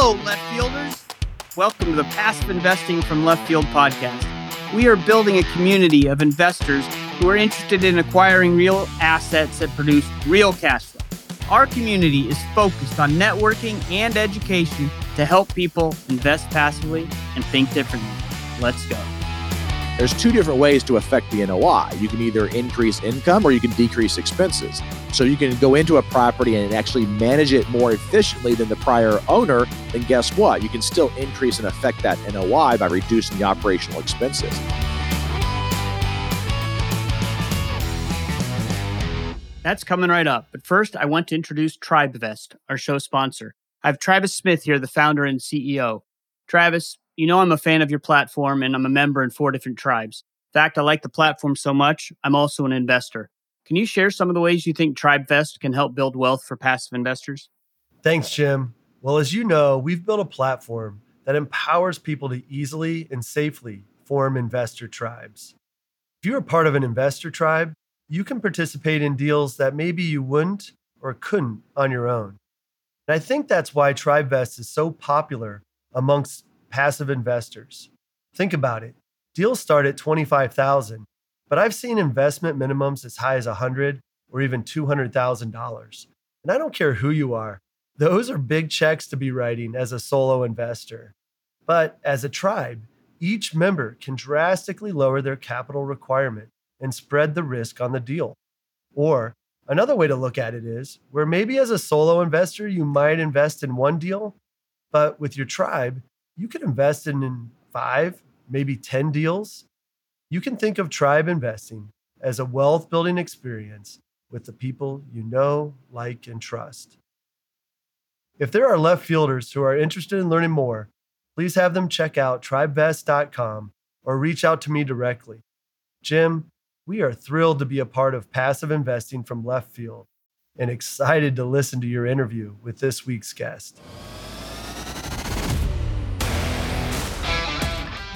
Hello, left fielders. Welcome to the Passive Investing from Left Field podcast. We are building a community of investors who are interested in acquiring real assets that produce real cash flow. Our community is focused on networking and education to help people invest passively and think differently. Let's go. There's two different ways to affect the NOI. You can either increase income or you can decrease expenses. So you can go into a property and actually manage it more efficiently than the prior owner. Then guess what? You can still increase and affect that NOI by reducing the operational expenses. That's coming right up. But first, I want to introduce TribeVest, our show sponsor. I have Travis Smith here, the founder and CEO. Travis, you know I'm a fan of your platform and I'm a member in four different tribes. In fact, I like the platform so much, I'm also an investor. Can you share some of the ways you think TribeVest can help build wealth for passive investors? Thanks, Jim. Well, as you know, we've built a platform that empowers people to easily and safely form investor tribes. If you're a part of an investor tribe, you can participate in deals that maybe you wouldn't or couldn't on your own. And I think that's why TribeVest is so popular amongst passive investors. Think about it. Deals start at 25,000, but I've seen investment minimums as high as 100 or even $200,000. And I don't care who you are. Those are big checks to be writing as a solo investor. But as a tribe, each member can drastically lower their capital requirement and spread the risk on the deal. Or another way to look at it is where maybe as a solo investor, you might invest in one deal, but with your tribe, you can invest in, in five, maybe 10 deals. You can think of tribe investing as a wealth building experience with the people you know, like, and trust. If there are left fielders who are interested in learning more, please have them check out tribevest.com or reach out to me directly. Jim, we are thrilled to be a part of passive investing from left field and excited to listen to your interview with this week's guest.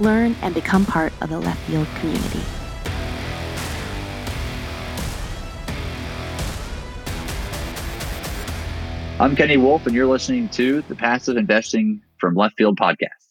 learn, and become part of the left field community. I'm Kenny Wolf, and you're listening to the Passive Investing from Left Field podcast.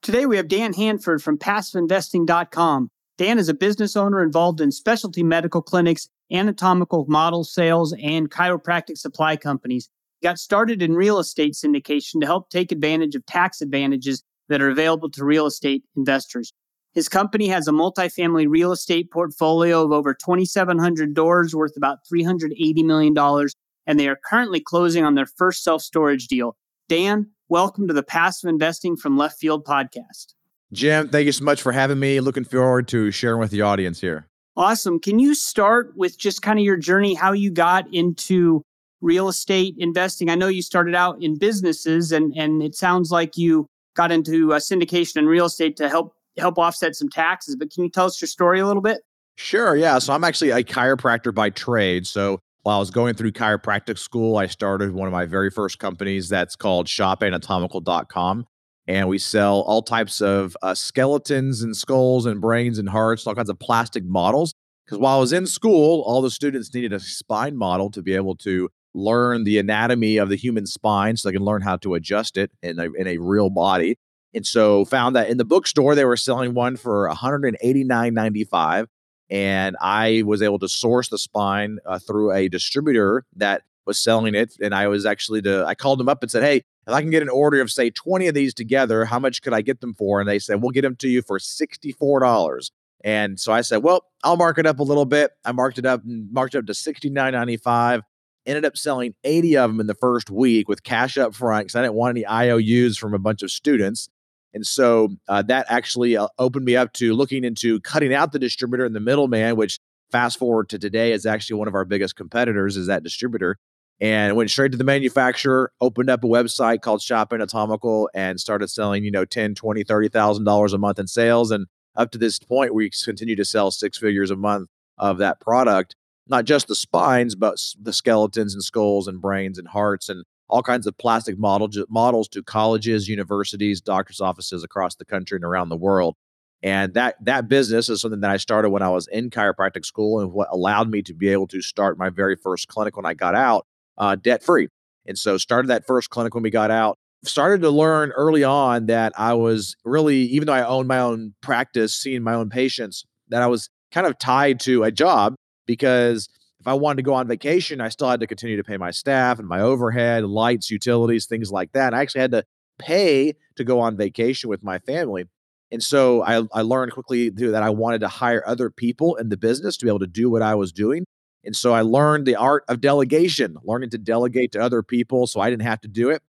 Today, we have Dan Handford from PassiveInvesting.com. Dan is a business owner involved in specialty medical clinics, anatomical model sales, and chiropractic supply companies. He got started in real estate syndication to help take advantage of tax advantages that are available to real estate investors. His company has a multifamily real estate portfolio of over 2,700 doors worth about $380 million, and they are currently closing on their first self storage deal. Dan, welcome to the Passive Investing from Left Field podcast. Jim, thank you so much for having me. Looking forward to sharing with the audience here. Awesome. Can you start with just kind of your journey, how you got into real estate investing? I know you started out in businesses, and, and it sounds like you got into uh, syndication and real estate to help help offset some taxes. But can you tell us your story a little bit? Sure. Yeah. So I'm actually a chiropractor by trade. So while I was going through chiropractic school, I started one of my very first companies that's called shopanatomical.com. And we sell all types of uh, skeletons and skulls and brains and hearts, all kinds of plastic models. Because while I was in school, all the students needed a spine model to be able to learn the anatomy of the human spine so they can learn how to adjust it in a, in a real body. And so found that in the bookstore they were selling one for $189.95 and I was able to source the spine uh, through a distributor that was selling it and I was actually to I called them up and said, "Hey, if I can get an order of say 20 of these together, how much could I get them for?" And they said, "We'll get them to you for $64." And so I said, "Well, I'll mark it up a little bit." I marked it up and marked it up to $69.95 ended up selling 80 of them in the first week with cash up front because I didn't want any IOUs from a bunch of students. And so uh, that actually uh, opened me up to looking into cutting out the distributor and the middleman, which fast forward to today is actually one of our biggest competitors is that distributor. and went straight to the manufacturer, opened up a website called Shop Anatomical and started selling, you know, 10, 20, 30,000 dollars a month in sales and up to this point we continue to sell six figures a month of that product, not just the spines but the skeletons and skulls and brains and hearts and all kinds of plastic model, models to colleges, universities, doctors' offices across the country and around the world. And that that business is something that I started when I was in chiropractic school, and what allowed me to be able to start my very first clinic when I got out, uh, debt free. And so started that first clinic when we got out. Started to learn early on that I was really, even though I owned my own practice, seeing my own patients, that I was kind of tied to a job because if I wanted to go on vacation, I still had to continue to pay my staff and my overhead, lights, utilities, things like that. I actually had to pay to go on vacation with my family. And so I, I learned quickly that I wanted to hire other people in the business to be able to do what I was doing. And so I learned the art of delegation, learning to delegate to other people so I didn't have to do it.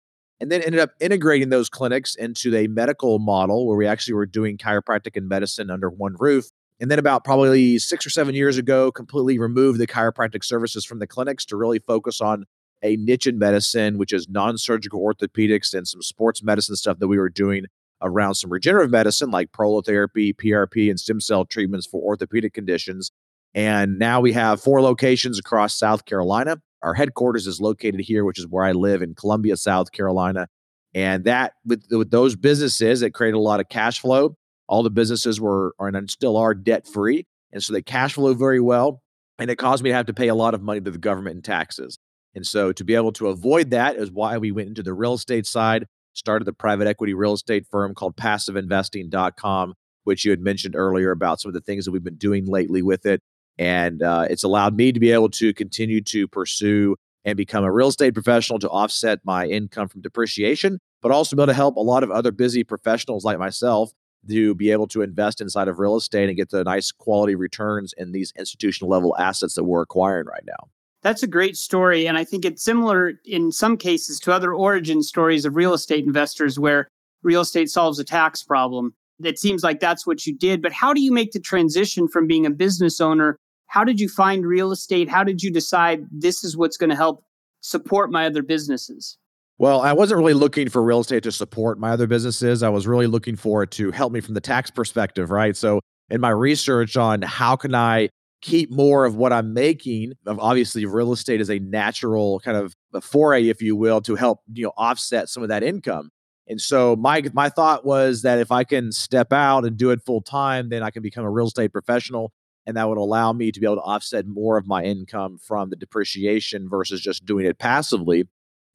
And then ended up integrating those clinics into a medical model where we actually were doing chiropractic and medicine under one roof and then about probably six or seven years ago, completely removed the chiropractic services from the clinics to really focus on a niche in medicine, which is non-surgical orthopedics and some sports medicine stuff that we were doing around some regenerative medicine like prolotherapy, PRP, and stem cell treatments for orthopedic conditions. And now we have four locations across South Carolina. Our headquarters is located here, which is where I live in Columbia, South Carolina. And that with, with those businesses, it created a lot of cash flow all the businesses were and still are debt free. And so they cash flow very well. And it caused me to have to pay a lot of money to the government in taxes. And so to be able to avoid that is why we went into the real estate side, started the private equity real estate firm called passiveinvesting.com, which you had mentioned earlier about some of the things that we've been doing lately with it. And uh, it's allowed me to be able to continue to pursue and become a real estate professional to offset my income from depreciation, but also be able to help a lot of other busy professionals like myself to be able to invest inside of real estate and get the nice quality returns in these institutional level assets that we're acquiring right now. That's a great story. And I think it's similar in some cases to other origin stories of real estate investors where real estate solves a tax problem. It seems like that's what you did. But how do you make the transition from being a business owner? How did you find real estate? How did you decide this is what's going to help support my other businesses? Well, I wasn't really looking for real estate to support my other businesses. I was really looking for it to help me from the tax perspective, right? So, in my research on how can I keep more of what I'm making, obviously real estate is a natural kind of foray if you will to help, you know, offset some of that income. And so my my thought was that if I can step out and do it full time, then I can become a real estate professional and that would allow me to be able to offset more of my income from the depreciation versus just doing it passively.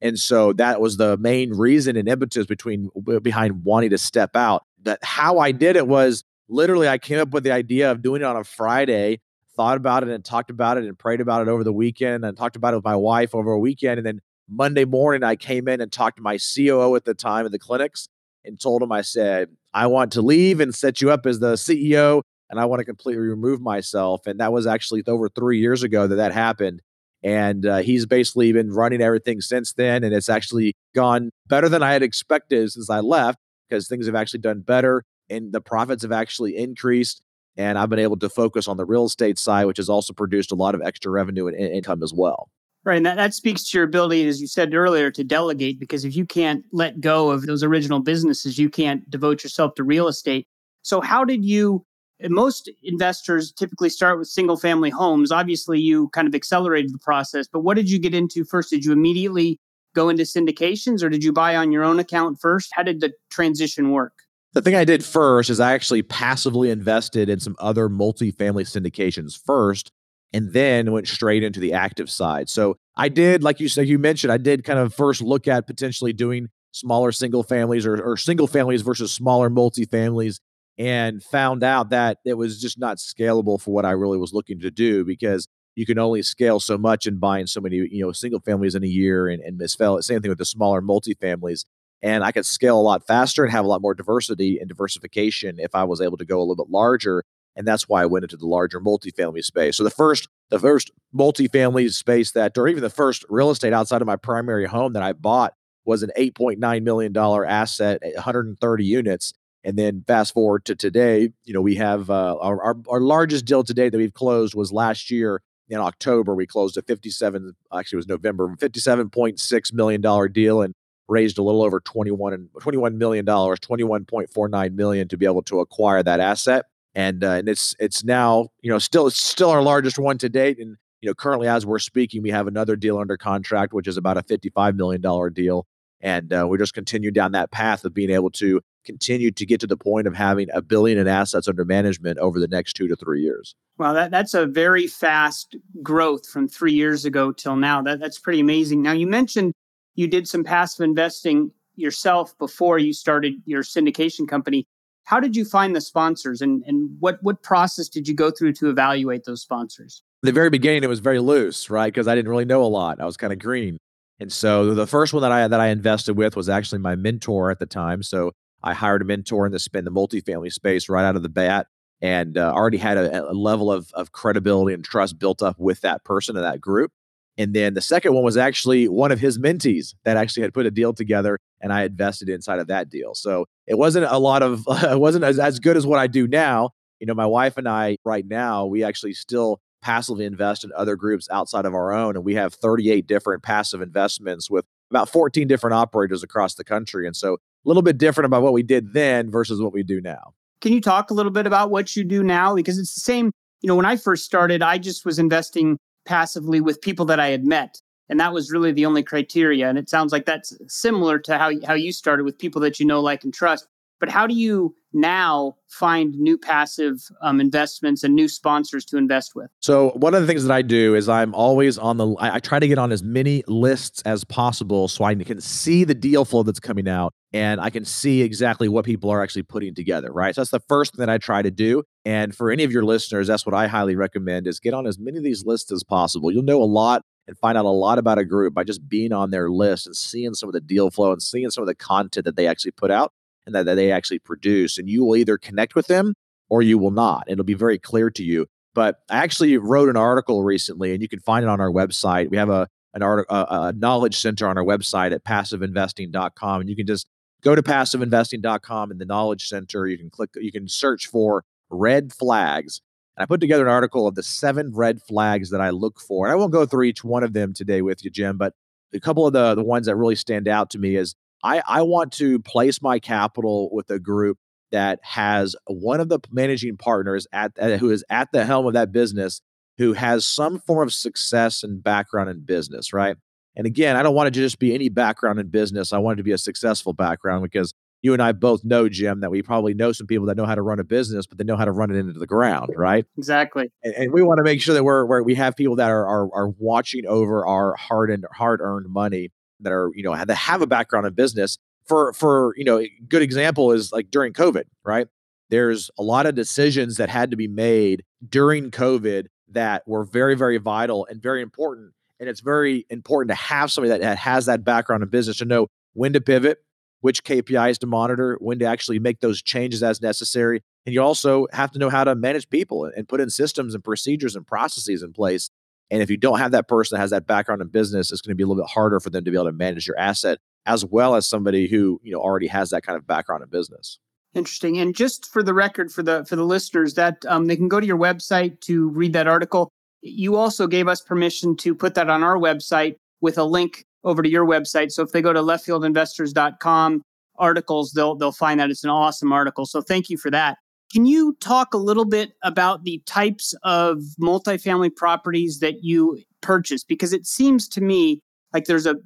And so that was the main reason and impetus between behind wanting to step out. That how I did it was literally I came up with the idea of doing it on a Friday, thought about it and talked about it and prayed about it over the weekend and talked about it with my wife over a weekend. And then Monday morning I came in and talked to my COO at the time of the clinics and told him I said, I want to leave and set you up as the CEO and I want to completely remove myself. And that was actually over three years ago that that happened. And uh, he's basically been running everything since then. And it's actually gone better than I had expected since I left because things have actually done better and the profits have actually increased. And I've been able to focus on the real estate side, which has also produced a lot of extra revenue and income as well. Right. And that, that speaks to your ability, as you said earlier, to delegate, because if you can't let go of those original businesses, you can't devote yourself to real estate. So, how did you most investors typically start with single family homes. Obviously, you kind of accelerated the process, but what did you get into first? Did you immediately go into syndications or did you buy on your own account first? How did the transition work? The thing I did first is I actually passively invested in some other multifamily syndications first and then went straight into the active side. So I did, like you said, you mentioned, I did kind of first look at potentially doing smaller single families or, or single families versus smaller multifamilies and found out that it was just not scalable for what I really was looking to do because you can only scale so much in buying so many, you know, single families in a year and, and misfell. Same thing with the smaller multifamilies. And I could scale a lot faster and have a lot more diversity and diversification if I was able to go a little bit larger. And that's why I went into the larger multifamily space. So the first, the first multifamily space that, or even the first real estate outside of my primary home that I bought was an $8.9 million asset, 130 units and then fast forward to today, you know, we have uh, our, our, our largest deal today that we've closed was last year in October, we closed a 57, actually it was November, $57.6 million deal and raised a little over 21 and $21 million, 21.49 million to be able to acquire that asset. And, uh, and it's, it's now, you know, still, it's still our largest one to date. And, you know, currently as we're speaking, we have another deal under contract, which is about a $55 million deal. And uh, we just continue down that path of being able to continue to get to the point of having a billion in assets under management over the next two to three years. Well, that, that's a very fast growth from three years ago till now. That, that's pretty amazing. Now, you mentioned you did some passive investing yourself before you started your syndication company. How did you find the sponsors and, and what, what process did you go through to evaluate those sponsors? the very beginning, it was very loose, right? Because I didn't really know a lot. I was kind of green. And so the first one that I that I invested with was actually my mentor at the time. So I hired a mentor in the spin the multifamily space right out of the bat, and uh, already had a, a, level of of credibility and trust built up with that person and that group. And then the second one was actually one of his mentees that actually had put a deal together, and I invested inside of that deal. So it wasn't a lot of it wasn't as, as good as what I do now. You know, my wife and I right now we actually still passively invest in other groups outside of our own. And we have 38 different passive investments with about 14 different operators across the country. And so a little bit different about what we did then versus what we do now. Can you talk a little bit about what you do now? Because it's the same, you know, when I first started, I just was investing passively with people that I had met. And that was really the only criteria. And it sounds like that's similar to how, how you started with people that you know, like, and trust. But how do you now find new passive um, investments and new sponsors to invest with? So one of the things that I do is I'm always on the. I, I, try to get on as many lists as possible so I can see the deal flow that's coming out and I can see exactly what people are actually putting together. Right. So that's the first thing that I try to do. And for any of your listeners, that's what I highly recommend: is get on as many of these lists as possible. You'll know a lot and find out a lot about a group by just being on their list and seeing some of the deal flow and seeing some of the content that they actually put out and that, that they actually produce. And you will either connect with them or you will not. It'll be very clear to you. But I actually wrote an article recently, and you can find it on our website. We have a an article, a, a knowledge center on our website at passiveinvesting.com, and you can just go to passiveinvesting.com in the knowledge center. You can click, you can search for red flags. And I put together an article of the seven red flags that I look for. And I won't go through each one of them today with you, Jim, but a couple of the the ones that really stand out to me is I, I want to place my capital with a group that has one of the managing partners at uh, who is at the helm of that business who has some form of success and background in business, right? And again, I don't want it to just be any background in business. I want it to be a successful background because you and I both know, Jim, that we probably know some people that know how to run a business, but they know how to run it into the ground, right? Exactly. And, and we want to make sure that we're, where we have people that are, are are watching over our hard and hard earned money that are you know that have a background in business for for you know good example is like during covid right? There's a lot of decisions that had to be made during covid that were very very vital and very important and it's very important to have somebody that has that background in business to know when to pivot which kpis to monitor when to actually make those changes as necessary and you also have to know how to manage people and put in systems and procedures and processes in place and if you don't have that person that has that background in business, it's going to be a little bit harder for them to be able to manage your asset as well as somebody who, you know, already has that kind of background in business. Interesting. And just for the record, for the for the listeners, that um, they can go to your website to read that article. You also gave us permission to put that on our website with a link over to your website. So if they go to leftfieldinvestors.com articles, they'll they'll find that it's an awesome article. So thank you for that. Can you talk a little bit about the types of multifamily properties that you purchase? Because it seems to me like there's a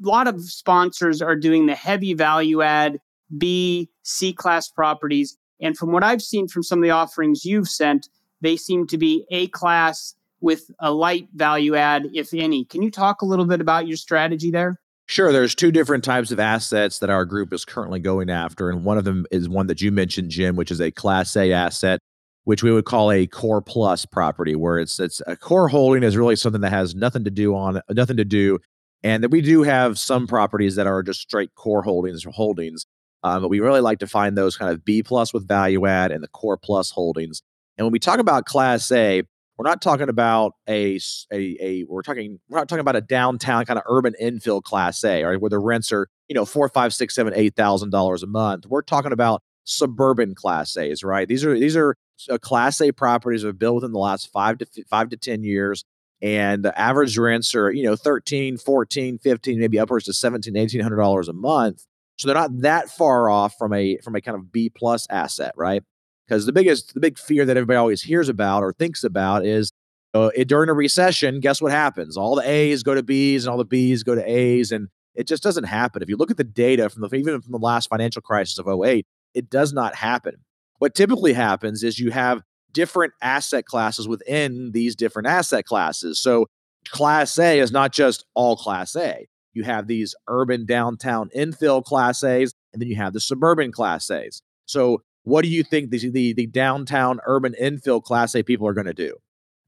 lot of sponsors are doing the heavy value add B, C class properties. And from what I've seen from some of the offerings you've sent, they seem to be A class with a light value add, if any. Can you talk a little bit about your strategy there? Sure. There's two different types of assets that our group is currently going after. And one of them is one that you mentioned, Jim, which is a class A asset, which we would call a core plus property, where it's it's a core holding is really something that has nothing to do on nothing to do. And that we do have some properties that are just straight core holdings or holdings. Um, but we really like to find those kind of B plus with value add and the core plus holdings. And when we talk about class A, we're not talking about a, a, a we're talking we're not talking about a downtown kind of urban infill class A, right, where the rents are you know four, five, six, seven, eight thousand dollars a month. We're talking about suburban class A's, right? These are these are uh, class A properties that are built within the last five to five to ten years. and the average rents are, you know, 13, 14, 15, maybe upwards to 17, 1800 dollars a month. So they're not that far off from a from a kind of B plus asset, right? Because the biggest the big fear that everybody always hears about or thinks about is uh, it, during a recession, guess what happens? All the A's go to B's and all the B's go to A's and it just doesn't happen. If you look at the data from the even from the last financial crisis of 08, it does not happen. What typically happens is you have different asset classes within these different asset classes. So class A is not just all class A. You have these urban downtown infill class A's, and then you have the suburban class A's. So what do you think the, the, the downtown urban infill class A people are going to do?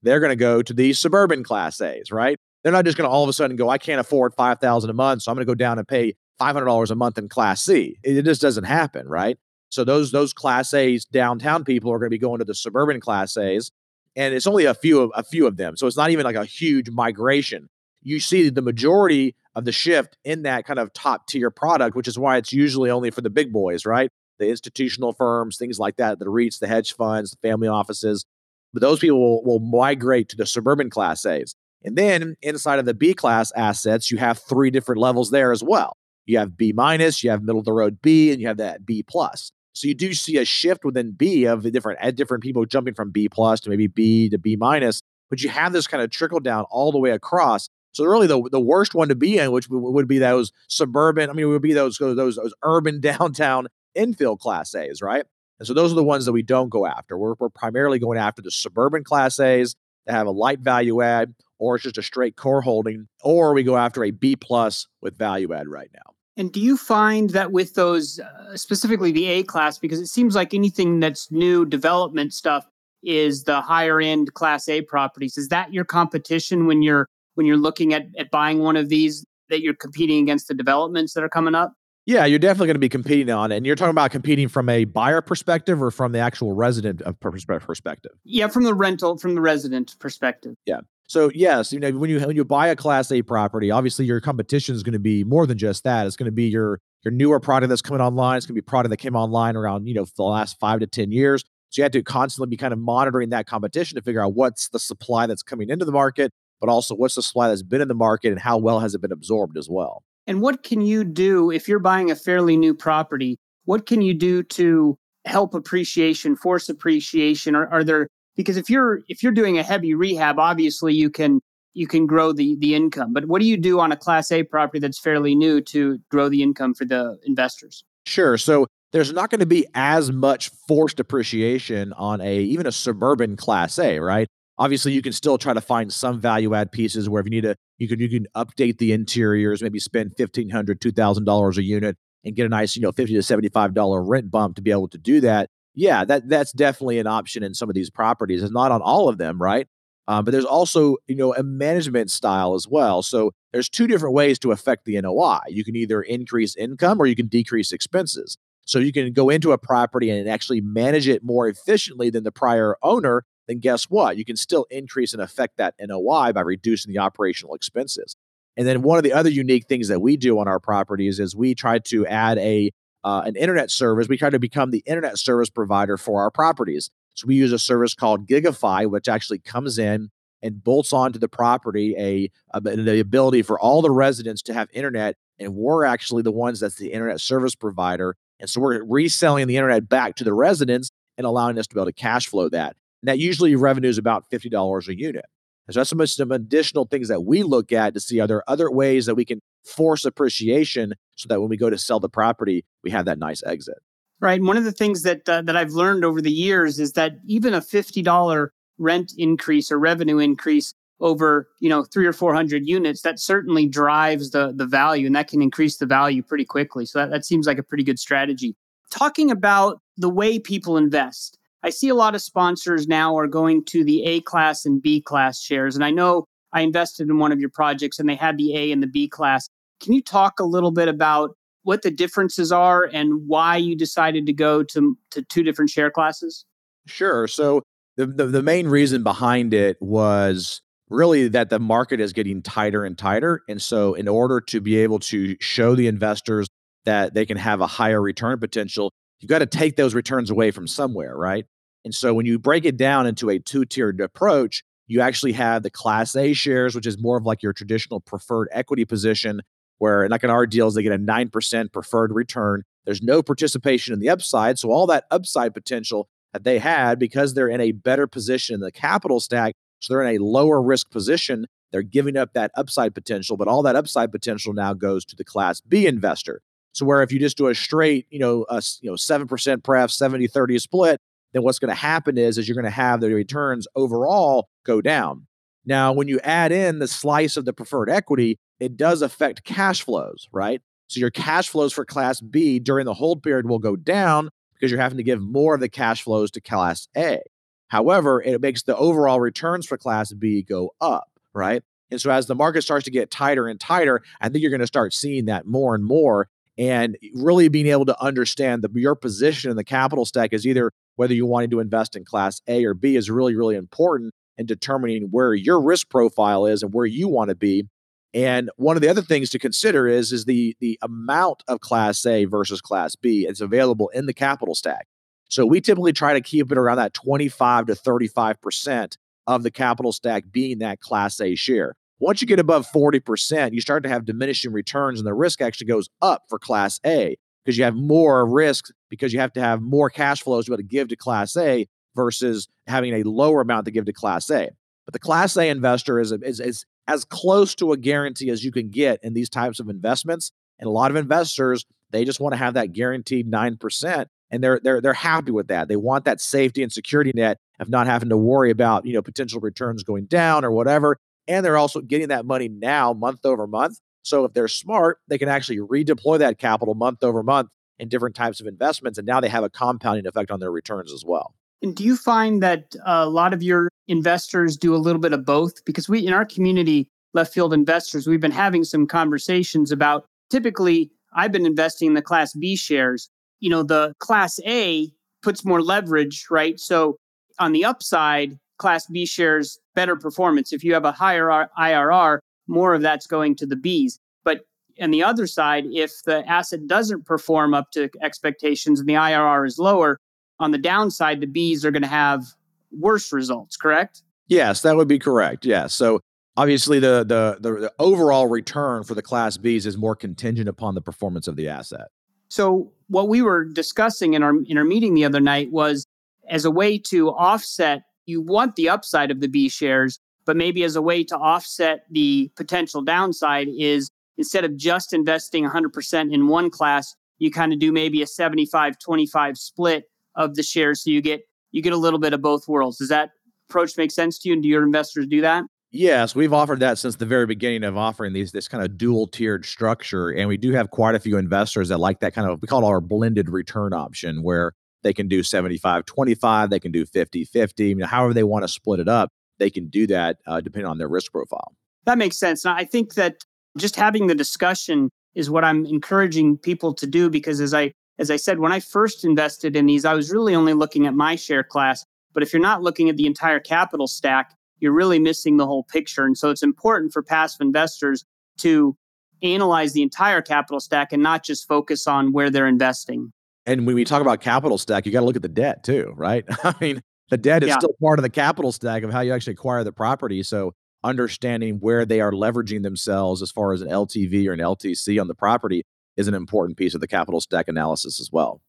They're going to go to the suburban class A's, right? They're not just going to all of a sudden go, I can't afford 5000 a month, so I'm going to go down and pay $500 a month in class C. It, it just doesn't happen, right? So those those class A's downtown people are going to be going to the suburban class A's, and it's only a few of a few of them. So it's not even like a huge migration. You see the majority of the shift in that kind of top tier product, which is why it's usually only for the big boys, right? The institutional firms, things like that, the REITs, the hedge funds, the family offices. But those people will, will migrate to the suburban class A's. And then inside of the B class assets, you have three different levels there as well. You have B minus, you have middle of the road B, and you have that B plus. So you do see a shift within B of the different at different people jumping from B plus to maybe B to B minus, but you have this kind of trickle down all the way across. So really, the the worst one to be in, which would be those suburban. I mean, it would be those those those urban downtown infill class A's, right? And so those are the ones that we don't go after. We're, we're primarily going after the suburban class A's that have a light value add, or it's just a straight core holding, or we go after a B plus with value add right now. And do you find that with those, uh, specifically the A class, because it seems like anything that's new development stuff is the higher end class A properties. Is that your competition when you're when you're looking at, at buying one of these that you're competing against the developments that are coming up? Yeah, you're definitely going to be competing on it. And you're talking about competing from a buyer perspective or from the actual resident uh, perspective? Yeah, from the rental, from the resident perspective. Yeah. So yes, you know when you when you buy a Class A property, obviously your competition is going to be more than just that. It's going to be your your newer product that's coming online. It's going to be product that came online around you know the last five to ten years. So you have to constantly be kind of monitoring that competition to figure out what's the supply that's coming into the market, but also what's the supply that's been in the market and how well has it been absorbed as well. And what can you do if you're buying a fairly new property? What can you do to help appreciation, force appreciation? Are, are there because if you're if you're doing a heavy rehab, obviously you can you can grow the the income. But what do you do on a class A property that's fairly new to grow the income for the investors? Sure. So there's not going to be as much forced appreciation on a even a suburban class A, right? Obviously, you can still try to find some value add pieces where if you need to, you can you can update the interiors, maybe spend fifteen hundred, two thousand dollars a unit, and get a nice, you know, fifty to seventy five dollar rent bump to be able to do that yeah, that that's definitely an option in some of these properties. It's not on all of them, right? Um, but there's also you know a management style as well. So there's two different ways to affect the NOI. You can either increase income or you can decrease expenses. So you can go into a property and actually manage it more efficiently than the prior owner. Then guess what? You can still increase and affect that NOI by reducing the operational expenses. And then one of the other unique things that we do on our properties is we try to add a uh, an internet service. We try to become the internet service provider for our properties. So we use a service called Gigify, which actually comes in and bolts onto the property a, a, the ability for all the residents to have internet, and we're actually the ones that's the internet service provider. And so we're reselling the internet back to the residents and allowing us to be able to cash flow that. And that usually revenue is about fifty dollars a unit. And so that's some, some additional things that we look at to see are there other ways that we can force appreciation so that when we go to sell the property, we have that nice exit. Right. And one of the things that uh, that I've learned over the years is that even a fifty dollar rent increase or revenue increase over you know three or four hundred units, that certainly drives the the value, and that can increase the value pretty quickly. So that, that seems like a pretty good strategy. Talking about the way people invest, I see a lot of sponsors now are going to the A class and B class shares, and I know I invested in one of your projects and they had the A and the B class. Can you talk a little bit about what the differences are and why you decided to go to, to two different share classes? Sure. So the, the, the main reason behind it was really that the market is getting tighter and tighter. And so in order to be able to show the investors that they can have a higher return potential, you've got to take those returns away from somewhere, right? And so when you break it down into a two-tiered approach, You actually have the Class A shares, which is more of like your traditional preferred equity position, where like in our deals, they get a 9% preferred return. There's no participation in the upside. So all that upside potential that they had, because they're in a better position in the capital stack, so they're in a lower risk position, they're giving up that upside potential, but all that upside potential now goes to the class B investor. So where if you just do a straight, you know, a you know, 7% pref, 70 30 split, then what's going to happen is is you're going to have the returns overall go down. Now, when you add in the slice of the preferred equity, it does affect cash flows, right? So your cash flows for class B during the hold period will go down because you're having to give more of the cash flows to class A. However, it makes the overall returns for class B go up, right? And so as the market starts to get tighter and tighter, I think you're going to start seeing that more and more and really being able to understand that your position in the capital stack is either whether you wanted to invest in class A or B is really, really important in determining where your risk profile is and where you want to be. And one of the other things to consider is, is the, the amount of class A versus class B that's available in the capital stack. So we typically try to keep it around that 25 to 35% of the capital stack being that class A share. Once you get above 40%, you start to have diminishing returns and the risk actually goes up for class A because you have more risk because you have to have more cash flows to be able to give to class A versus having a lower amount to give to class A. But the class A investor is, is, is as close to a guarantee as you can get in these types of investments. And a lot of investors, they just want to have that guaranteed 9% and they're they're they're happy with that. They want that safety and security net of not having to worry about, you know, potential returns going down or whatever. And they're also getting that money now month over month. So if they're smart, they can actually redeploy that capital month over month in different types of investments and now they have a compounding effect on their returns as well. And do you find that uh, a lot of your investors do a little bit of both? Because we, in our community, left field investors, we've been having some conversations about typically, I've been investing in the Class B shares. You know, the Class A puts more leverage, right? So on the upside, Class B shares better performance. If you have a higher IRR, more of that's going to the Bs. But on the other side, if the asset doesn't perform up to expectations and the IRR is lower, on the downside, the Bs are going to have worse results, correct? Yes, that would be correct. Yeah. So obviously the, the, the the overall return for the class Bs is more contingent upon the performance of the asset. So what we were discussing in our in our meeting the other night was as a way to offset you want the upside of the B shares, but maybe as a way to offset the potential downside is instead of just investing 100% in one class, you kind of do maybe a 75 25 split of the shares so you get you get a little bit of both worlds. Does that approach make sense to you and do your investors do that? Yes, we've offered that since the very beginning of offering these this kind of dual tiered structure and we do have quite a few investors that like that kind of we call it our blended return option where they can do 75 25, they can do 50 50, you know, however they want to split it up, they can do that uh, depending on their risk profile. That makes sense. And I think that just having the discussion is what I'm encouraging people to do because as I as I said when I first invested in these I was really only looking at my share class, but if you're not looking at the entire capital stack, you're really missing the whole picture. And so it's important for passive investors to analyze the entire capital stack and not just focus on where they're investing. And when we talk about capital stack, you got to look at the debt too, right? I mean, the debt is yeah. still part of the capital stack of how you actually acquire the property. So understanding where they are leveraging themselves as far as an LTV or an LTC on the property is an important piece of the capital stack analysis as well.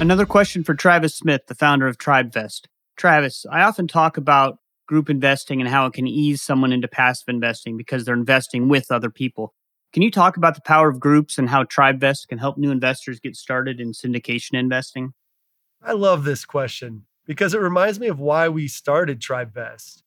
Another question for Travis Smith, the founder of TribeVest. Travis, I often talk about group investing and how it can ease someone into passive investing because they're investing with other people. Can you talk about the power of groups and how TribeVest can help new investors get started in syndication investing? I love this question because it reminds me of why we started TribeVest.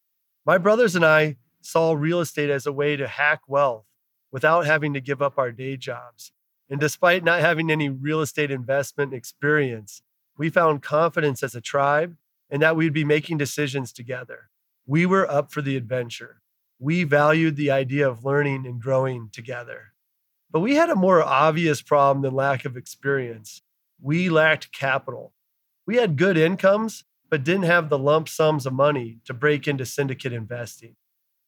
My brothers and I saw real estate as a way to hack wealth without having to give up our day jobs. And despite not having any real estate investment experience, we found confidence as a tribe and that we'd be making decisions together. We were up for the adventure. We valued the idea of learning and growing together. But we had a more obvious problem than lack of experience. We lacked capital. We had good incomes, but didn't have the lump sums of money to break into syndicate investing.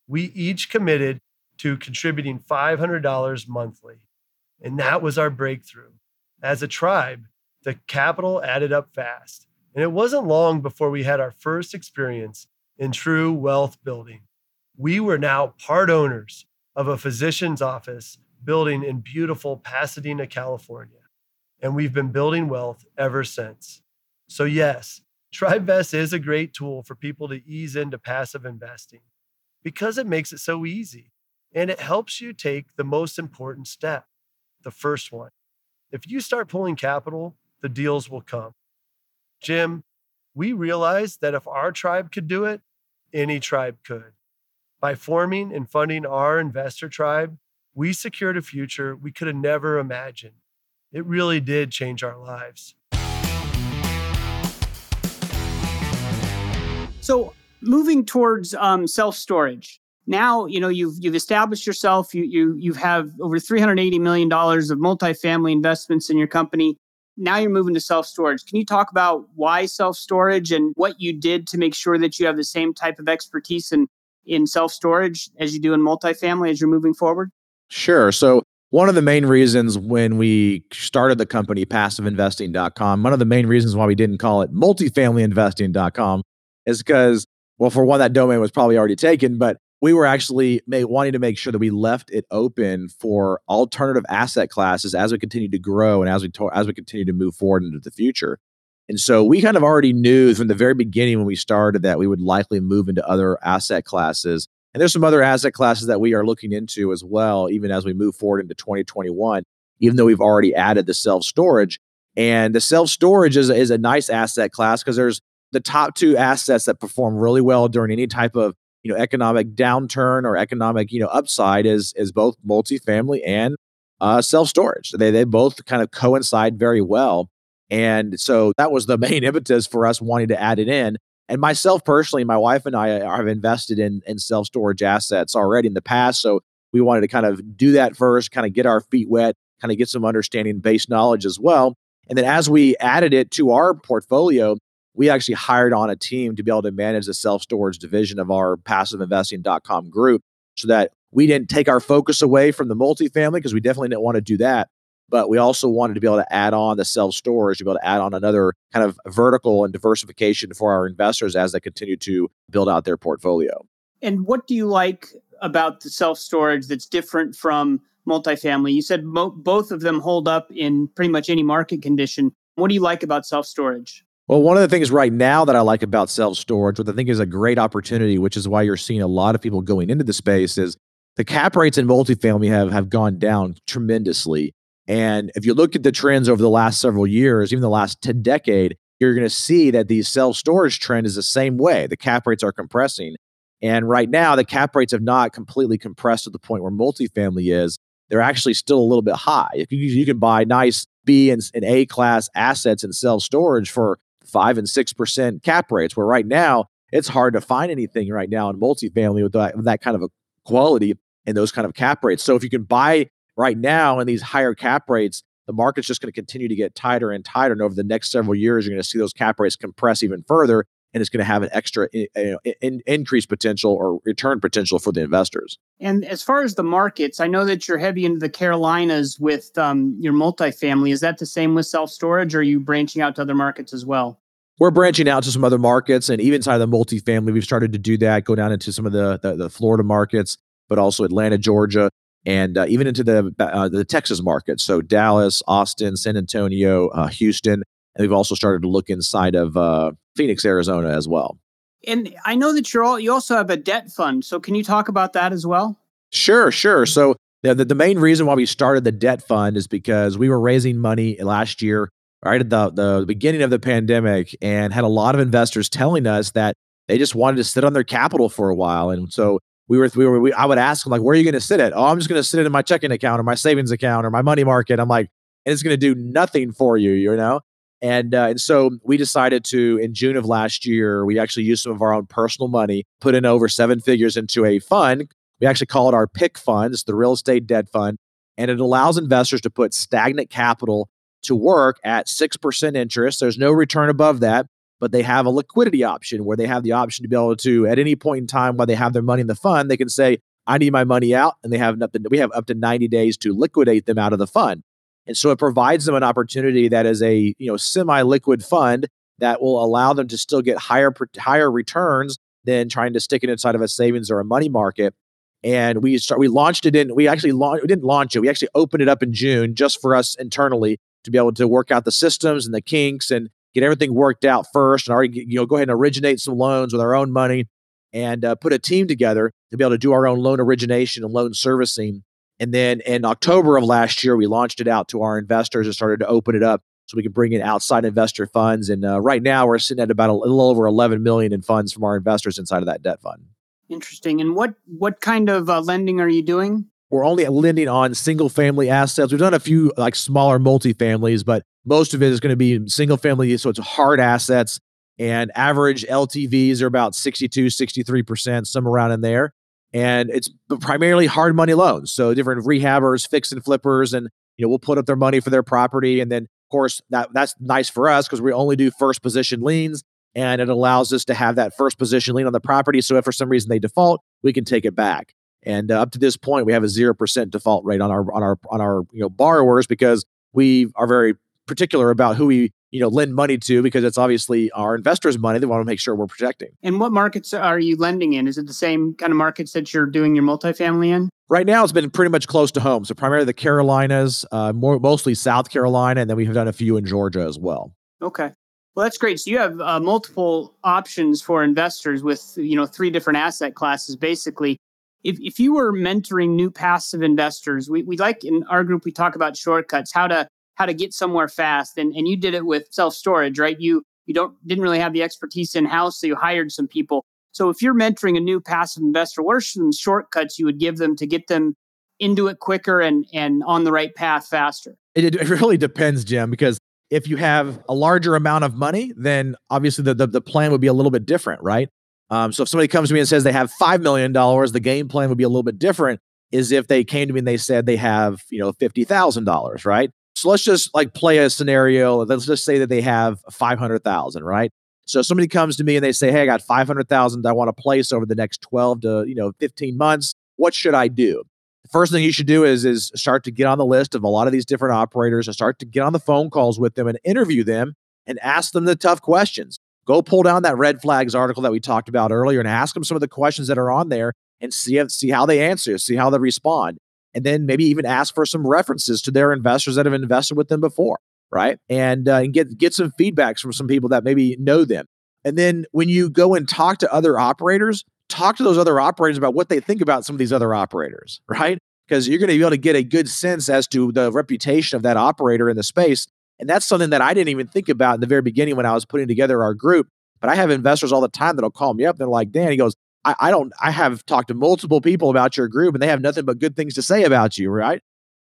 We each committed to contributing $500 monthly. And that was our breakthrough. As a tribe, the capital added up fast, And it wasn't long before we had our first experience in true wealth building. We were now part owners of a physician's office building in beautiful Pasadena, California. And we've been building wealth ever since. So, yes, TribeVest is a great tool for people to ease into passive investing because it makes it so easy and it helps you take the most important step, the first one. If you start pulling capital, the deals will come. Jim, we realized that if our tribe could do it, any tribe could. By forming and funding our investor tribe, we secured a future we could have never imagined. It really did change our lives. So, moving towards um, self storage, now you know you've you've established yourself. You you you have over three hundred eighty million dollars of multifamily investments in your company. Now you're moving to self storage. Can you talk about why self storage and what you did to make sure that you have the same type of expertise in in self storage as you do in multifamily as you're moving forward? Sure. So one of the main reasons when we started the company passiveinvesting.com, one of the main reasons why we didn't call it multifamilyinvesting.com is because well for one that domain was probably already taken, but we were actually wanting to make sure that we left it open for alternative asset classes as we continue to grow and as we to- as we continue to move forward into the future. And so we kind of already knew from the very beginning when we started that we would likely move into other asset classes. And there's some other asset classes that we are looking into as well, even as we move forward into 2021, even though we've already added the self storage. And the self storage is, is a nice asset class because there's the top two assets that perform really well during any type of you know economic downturn or economic you know upside is is both multifamily and uh, self storage. They they both kind of coincide very well, and so that was the main impetus for us wanting to add it in. And myself personally, my wife and I uh, have invested in in self storage assets already in the past, so we wanted to kind of do that first, kind of get our feet wet, kind of get some understanding, base knowledge as well. And then as we added it to our portfolio, we actually hired on a team to be able to manage the self storage division of our passiveinvesting.com group so that we didn't take our focus away from the multifamily because we definitely didn't want to do that. But we also wanted to be able to add on the self storage, to be able to add on another kind of vertical and diversification for our investors as they continue to build out their portfolio. And what do you like about the self storage that's different from multifamily? You said mo- both of them hold up in pretty much any market condition. What do you like about self storage? Well, one of the things right now that I like about self storage, which I think is a great opportunity, which is why you're seeing a lot of people going into the space, is the cap rates in multifamily have have gone down tremendously. And if you look at the trends over the last several years, even the last 10 decade, you're going to see that the self storage trend is the same way. The cap rates are compressing. And right now, the cap rates have not completely compressed to the point where multifamily is. They're actually still a little bit high. If you, you can buy nice B and, and A class assets and self storage for five and six percent cap rates. Where right now it's hard to find anything right now in multifamily with that, with that kind of a quality and those kind of cap rates. So if you can buy right now in these higher cap rates, the market's just going to continue to get tighter and tighter. And over the next several years, you're going to see those cap rates compress even further. And it's going to have an extra you know, in, increase potential or return potential for the investors. And as far as the markets, I know that you're heavy into the Carolinas with um, your multifamily. Is that the same with self storage, or are you branching out to other markets as well? we're branching out to some other markets and even inside the multifamily we've started to do that go down into some of the the, the florida markets but also atlanta georgia and uh, even into the uh, the texas market. So dallas austin san antonio uh, houston and we've also started to look inside of uh, phoenix arizona as well. And i know that you're all you also have a debt fund so can you talk about that as well? Sure sure. So the, the main reason why we started the debt fund is because we were raising money last year right at the, the beginning of the pandemic and had a lot of investors telling us that they just wanted to sit on their capital for a while. And so we were, we were, we, I would ask them like, where are you going to sit it? Oh, I'm just going to sit it in my checking account or my savings account or my money market. I'm like, and it's going to do nothing for you, you know? And, uh, and so we decided to, in June of last year, we actually used some of our own personal money, put in over seven figures into a fund. We actually call it our pick fund. It's the real estate debt fund. And it allows investors to put stagnant capital to work at 6% interest. There's no return above that, but they have a liquidity option where they have the option to be able to, at any point in time while they have their money in the fund, they can say, I need my money out. And they have up to, we have up to 90 days to liquidate them out of the fund. And so it provides them an opportunity that is a you know semi-liquid fund that will allow them to still get higher higher returns than trying to stick it inside of a savings or a money market. And we start we launched it in we actually launched we didn't launch it we actually opened it up in June just for us internally to be able to work out the systems and the kinks and get everything worked out first and already you know go ahead and originate some loans with our own money and uh, put a team together to be able to do our own loan origination and loan servicing. And then in October of last year, we launched it out to our investors and started to open it up so we could bring in outside investor funds. And uh, right now, we're sitting at about a little over 11 million in funds from our investors inside of that debt fund. Interesting. And what what kind of uh, lending are you doing? We're only lending on single family assets. We've done a few like smaller multifamilies, but most of it is going to be single family. So it's hard assets and average LTVs are about 62, 63%, some around in there. And it's primarily hard money loans. So different rehabbers, fix and flippers, and you know, we'll put up their money for their property. And then of course that that's nice for us because we only do first position liens and it allows us to have that first position lien on the property. So if for some reason they default, we can take it back. And uh, up to this point, we have a zero percent default rate on our on our on our you know borrowers because we are very particular about who we you know lend money to because it's obviously our investors' money. They want to make sure we're protecting. And what markets are you lending in? Is it the same kind of markets that you're doing your multifamily in? Right now, it's been pretty much close to home. So primarily the Carolinas, uh, more mostly South Carolina, and then we have done a few in Georgia as well. Okay. Well, that's great. So you have uh, multiple options for investors with you know three different asset classes. Basically, if if you were mentoring new passive investors, we we like in our group we talk about shortcuts, how to how to get somewhere fast. And and you did it with self storage right? You you don't didn't really have the expertise in house so you hired some people. So if you're mentoring a new passive investor what are some shortcuts you would give them to get them into it quicker and and on the right path faster? It, it really depends jim because if you have a larger amount of money then obviously the, the, the plan would be a little bit different right um, so if somebody comes to me and says they have $5 million the game plan would be a little bit different is if they came to me and they said they have you know $50000 right so let's just like play a scenario. Let's just say that they have 500,000, right? So somebody comes to me and they say, "Hey, I got 500,000 I want to place over the next 12 to, you know, 15 months. What should I do?" The first thing you should do is is start to get on the list of a lot of these different operators and start to get on the phone calls with them and interview them and ask them the tough questions. Go pull down that red flags article that we talked about earlier and ask them some of the questions that are on there and see see how they answer, see how they respond and then maybe even ask for some references to their investors that have invested with them before, right? And, uh, and get get some feedbacks from some people that maybe know them. And then when you go and talk to other operators, talk to those other operators about what they think about some of these other operators, right? Because you're going to be able to get a good sense as to the reputation of that operator in the space. And that's something that I didn't even think about in the very beginning when I was putting together our group. But I have investors all the time that'll call me up. And They're like, Dan, he goes, I, I don't, I have talked to multiple people about your group and they have nothing but good things to say about you, right?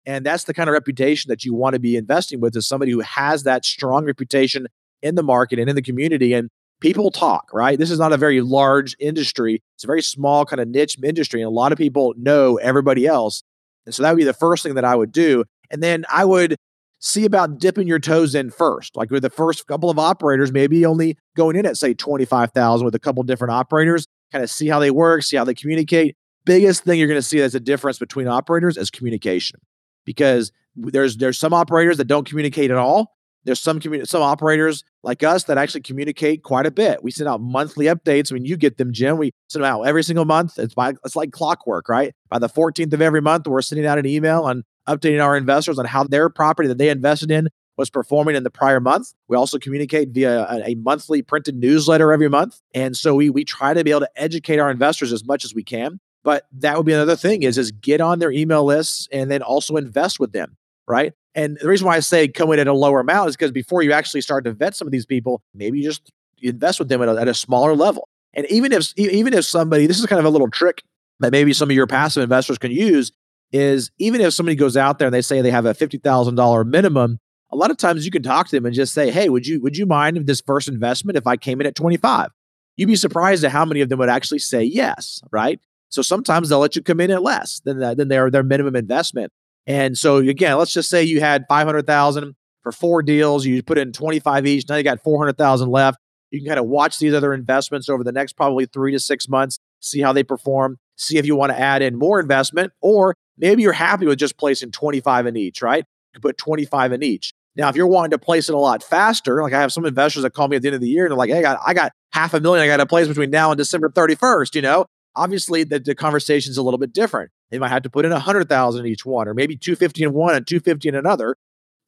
And that's the kind of reputation that you want to be investing with is somebody who has that strong reputation in the market and in the community. And people talk, right? This is not a very large industry. It's a very small kind of niche industry. And a lot of people know everybody else. And so that would be the first thing that I would do. And then I would see about dipping your toes in first. Like with the first couple of operators, maybe only going in at say 25,000 with a couple different operators kind of see how they work, see how they communicate. Biggest thing you're going to see that's a difference between operators is communication, because there's there's some operators that don't communicate at all. There's some commu- some operators like us that actually communicate quite a bit. We send out monthly updates. I mean, you get them, Jim. We send them out every single month. It's by it's like clockwork, right? By the 14th of every month, we're sending out an email on updating our investors on how their property that they invested in was performing in the prior month. We also communicate via a, a, monthly printed newsletter every month. And so we we try to be able to educate our investors as much as we can. But that would be another thing is is get on their email lists and then also invest with them, right? And the reason why I say come in at a lower amount is because before you actually start to vet some of these people, maybe you just invest with them at a, at a smaller level. And even if even if somebody, this is kind of a little trick that maybe some of your passive investors can use, is even if somebody goes out there and they say they have a fifty thousand dollar minimum, a lot of times you can talk to them and just say, "Hey, would you would you mind this first investment if I came in at 25?" You'd be surprised at how many of them would actually say yes, right? So sometimes they'll let you come in at less than that, than their their minimum investment. And so again, let's just say you had 500,000 for four deals, you put in 25 each, now you got 400,000 left. You can kind of watch these other investments over the next probably 3 to 6 months, see how they perform, see if you want to add in more investment or maybe you're happy with just placing 25 in each, right? You can put 25 in each. Now, if you're wanting to place it a lot faster, like I have some investors that call me at the end of the year and they're like, hey, I got, I got half a million I got to place between now and December 31st, you know? Obviously, the, the conversation is a little bit different. They might have to put in a 100,000 in each one, or maybe 250 in one and 250 in another.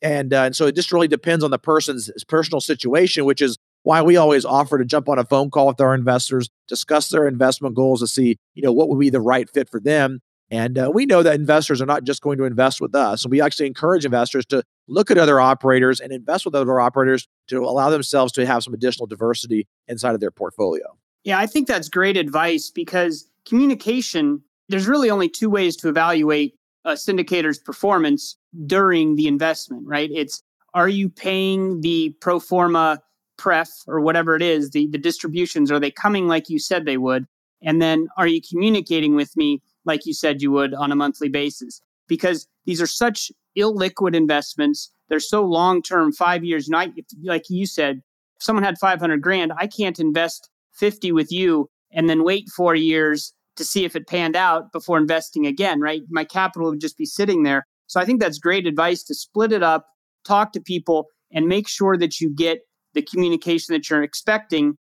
And, uh, and so it just really depends on the person's personal situation, which is why we always offer to jump on a phone call with our investors, discuss their investment goals to see, you know, what would be the right fit for them. And uh, we know that investors are not just going to invest with us. And we actually encourage investors to look at other operators and invest with other operators to allow themselves to have some additional diversity inside of their portfolio. Yeah, I think that's great advice because communication, there's really only two ways to evaluate a syndicator's performance during the investment, right? It's are you paying the pro forma pref or whatever it is, the, the distributions, are they coming like you said they would? And then are you communicating with me like you said you would on a monthly basis? Because these are such illiquid investments. They're so long term, five years. If, like you said, if someone had 500 grand, I can't invest 50 with you and then wait four years to see if it panned out before investing again, right? My capital would just be sitting there. So I think that's great advice to split it up, talk to people, and make sure that you get the communication that you're expecting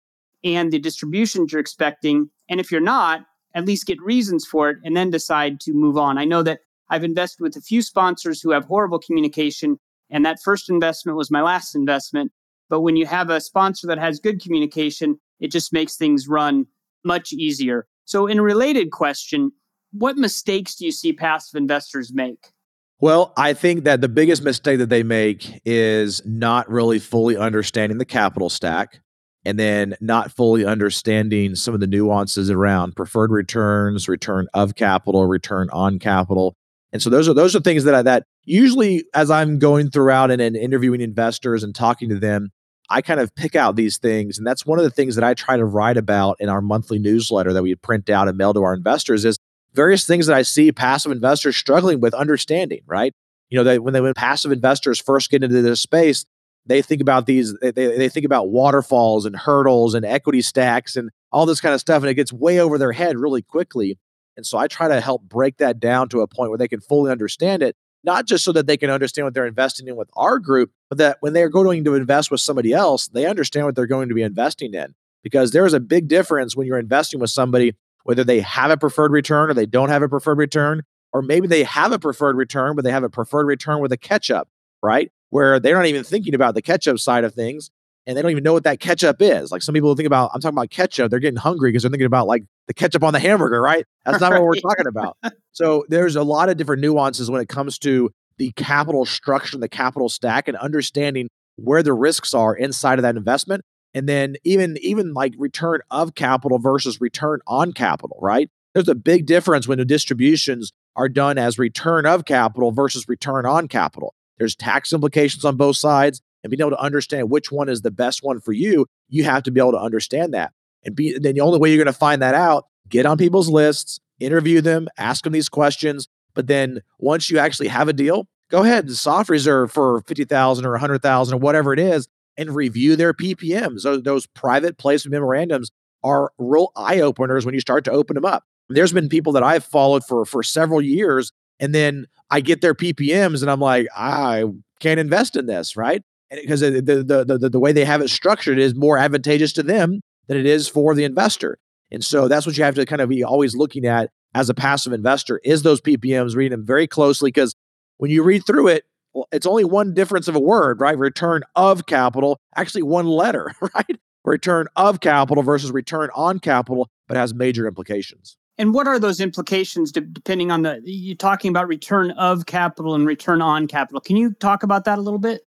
and the distributions you're expecting. And if you're not, at least get reasons for it and then decide to move on. I know that I've invested with a few sponsors who have horrible communication, and that first investment was my last investment. But when you have a sponsor that has good communication, it just makes things run much easier. So, in a related question, what mistakes do you see passive investors make? Well, I think that the biggest mistake that they make is not really fully understanding the capital stack and then not fully understanding some of the nuances around preferred returns, return of capital, return on capital. And so those are those are things that I, that usually as I'm going throughout and, and interviewing investors and talking to them, I kind of pick out these things. And that's one of the things that I try to write about in our monthly newsletter that we print out and mail to our investors is various things that I see passive investors struggling with understanding, right? You know, when they when passive investors first get into this space, they think about these, they, they think about waterfalls and hurdles and equity stacks and all this kind of stuff. And it gets way over their head really quickly. And so I try to help break that down to a point where they can fully understand it, not just so that they can understand what they're investing in with our group, but that when they're going to invest with somebody else, they understand what they're going to be investing in. Because there is a big difference when you're investing with somebody, whether they have a preferred return or they don't have a preferred return, or maybe they have a preferred return, but they have a preferred return with a catch up, right? Where they're not even thinking about the catch up side of things and they don't even know what that ketchup is. Like some people think about, I'm talking about ketchup, they're getting hungry because they're thinking about like the ketchup on the hamburger, right? That's not right. what we're talking about. So there's a lot of different nuances when it comes to the capital structure, the capital stack, and understanding where the risks are inside of that investment. And then even even like return of capital versus return on capital, right? There's a big difference when the distributions are done as return of capital versus return on capital. There's tax implications on both sides and being able to understand which one is the best one for you, you have to be able to understand that. And be then the only way you're going to find that out, get on people's lists, interview them, ask them these questions. But then once you actually have a deal, go ahead and soft reserve for 50,000 or 100,000 or whatever it is and review their PPMs. Those, those private placement memorandums are real eye openers when you start to open them up. There's been people that I've followed for for several years and then I get their PPMs and I'm like, I can't invest in this, right? Because the, the, the, the, way they have it structured is more advantageous to them than it is for the investor. And so that's what you have to kind of be always looking at as a passive investor is those PPMs, reading them very closely because when you read through it, well, it's only one difference of a word, right? Return of capital, actually one letter, right? Return of capital versus return on capital, but has major implications. And what are those implications depending on the you're talking about return of capital and return on capital? Can you talk about that a little bit?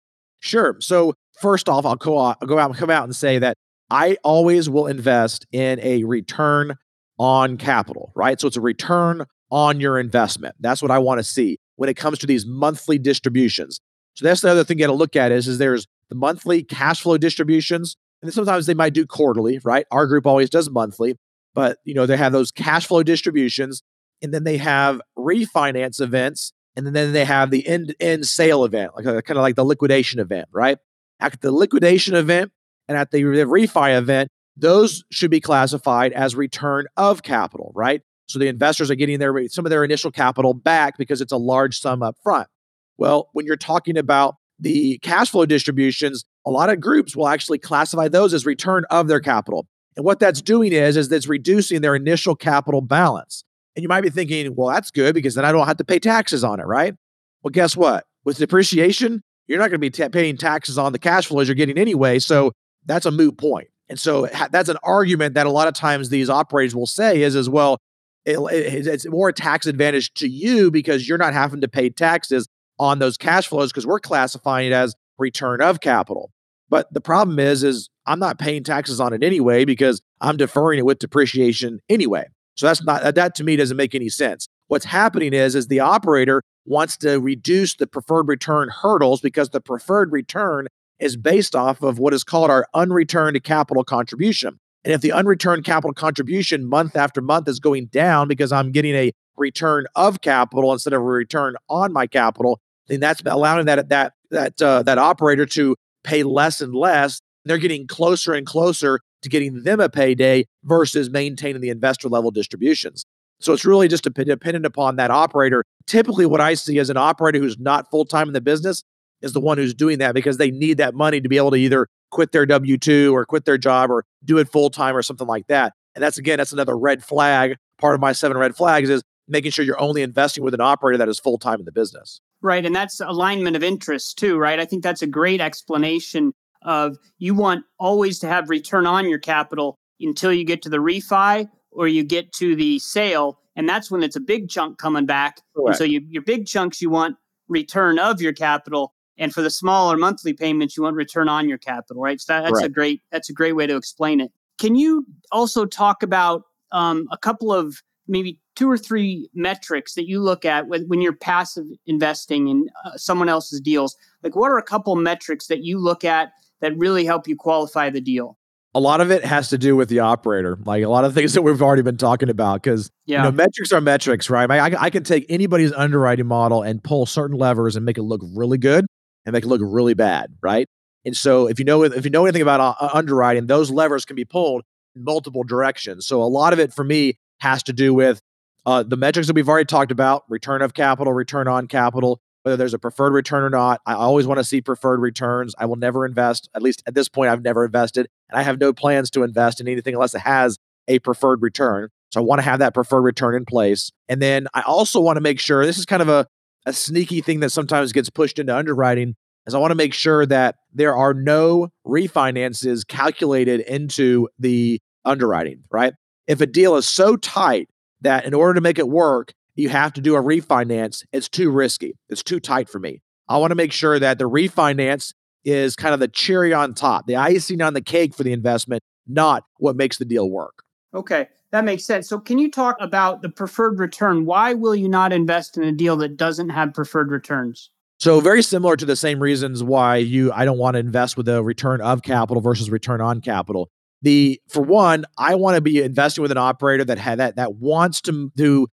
Sure. So first off, I'll go out, go out and come out and say that I always will invest in a return on capital, right? So it's a return on your investment. That's what I want to see when it comes to these monthly distributions. So that's the other thing you got to look at is, is there's the monthly cash flow distributions, and sometimes they might do quarterly, right? Our group always does monthly, but you know they have those cash flow distributions, and then they have refinance events and then they have the end end sale event, like uh, a, kind of like the liquidation event, right? At the liquidation event and at the, refi event, those should be classified as return of capital, right? So the investors are getting their some of their initial capital back because it's a large sum up front. Well, when you're talking about the cash flow distributions, a lot of groups will actually classify those as return of their capital. And what that's doing is, is it's reducing their initial capital balance. And you might be thinking, well, that's good because then I don't have to pay taxes on it, right? Well, guess what? With depreciation, you're not going to be t- paying taxes on the cash flows you're getting anyway. So that's a moot point. And so ha- that's an argument that a lot of times these operators will say is as well, it, it, it's more a tax advantage to you because you're not having to pay taxes on those cash flows because we're classifying it as return of capital. But the problem is, is I'm not paying taxes on it anyway because I'm deferring it with depreciation anyway. So that's not that to me doesn't make any sense. What's happening is is the operator wants to reduce the preferred return hurdles because the preferred return is based off of what is called our unreturned capital contribution. And if the unreturned capital contribution month after month is going down because I'm getting a return of capital instead of a return on my capital, then that's allowing that that that uh, that operator to pay less and less. They're getting closer and closer to getting them a payday versus maintaining the investor level distributions. So it's really just dependent upon that operator. Typically, what I see as an operator who's not full time in the business is the one who's doing that because they need that money to be able to either quit their W 2 or quit their job or do it full time or something like that. And that's again, that's another red flag. Part of my seven red flags is making sure you're only investing with an operator that is full time in the business. Right. And that's alignment of interests too, right? I think that's a great explanation of you want always to have return on your capital until you get to the refi or you get to the sale. And that's when it's a big chunk coming back. And so you, your big chunks, you want return of your capital. And for the smaller monthly payments, you want return on your capital, right? So that, that's a great that's a great way to explain it. Can you also talk about um, a couple of maybe two or three metrics that you look at when, when you're passive investing in uh, someone else's deals? Like, what are a couple metrics that you look at that really help you qualify the deal? A lot of it has to do with the operator, like a lot of things that we've already been talking about. Because yeah. you know, metrics are metrics, right? I, I, I can take anybody's underwriting model and pull certain levers and make it look really good and make it look really bad, right? And so, if you know if you know anything about uh, underwriting, those levers can be pulled in multiple directions. So, a lot of it for me has to do with uh, the metrics that we've already talked about: return of capital, return on capital, whether there's a preferred return or not. I always want to see preferred returns. I will never invest, at least at this point, I've never invested, and I have no plans to invest in anything unless it has a preferred return. So I want to have that preferred return in place. And then I also want to make sure this is kind of a, a sneaky thing that sometimes gets pushed into underwriting is I want to make sure that there are no refinances calculated into the underwriting, right? If a deal is so tight that in order to make it work, you have to do a refinance, it's too risky. It's too tight for me. I want to make sure that the refinance is kind of the cherry on top, the icing on the cake for the investment, not what makes the deal work. Okay, that makes sense. So, can you talk about the preferred return? Why will you not invest in a deal that doesn't have preferred returns? So, very similar to the same reasons why you I don't want to invest with a return of capital versus return on capital the for one, I want to be investing with an operator that had that that wants to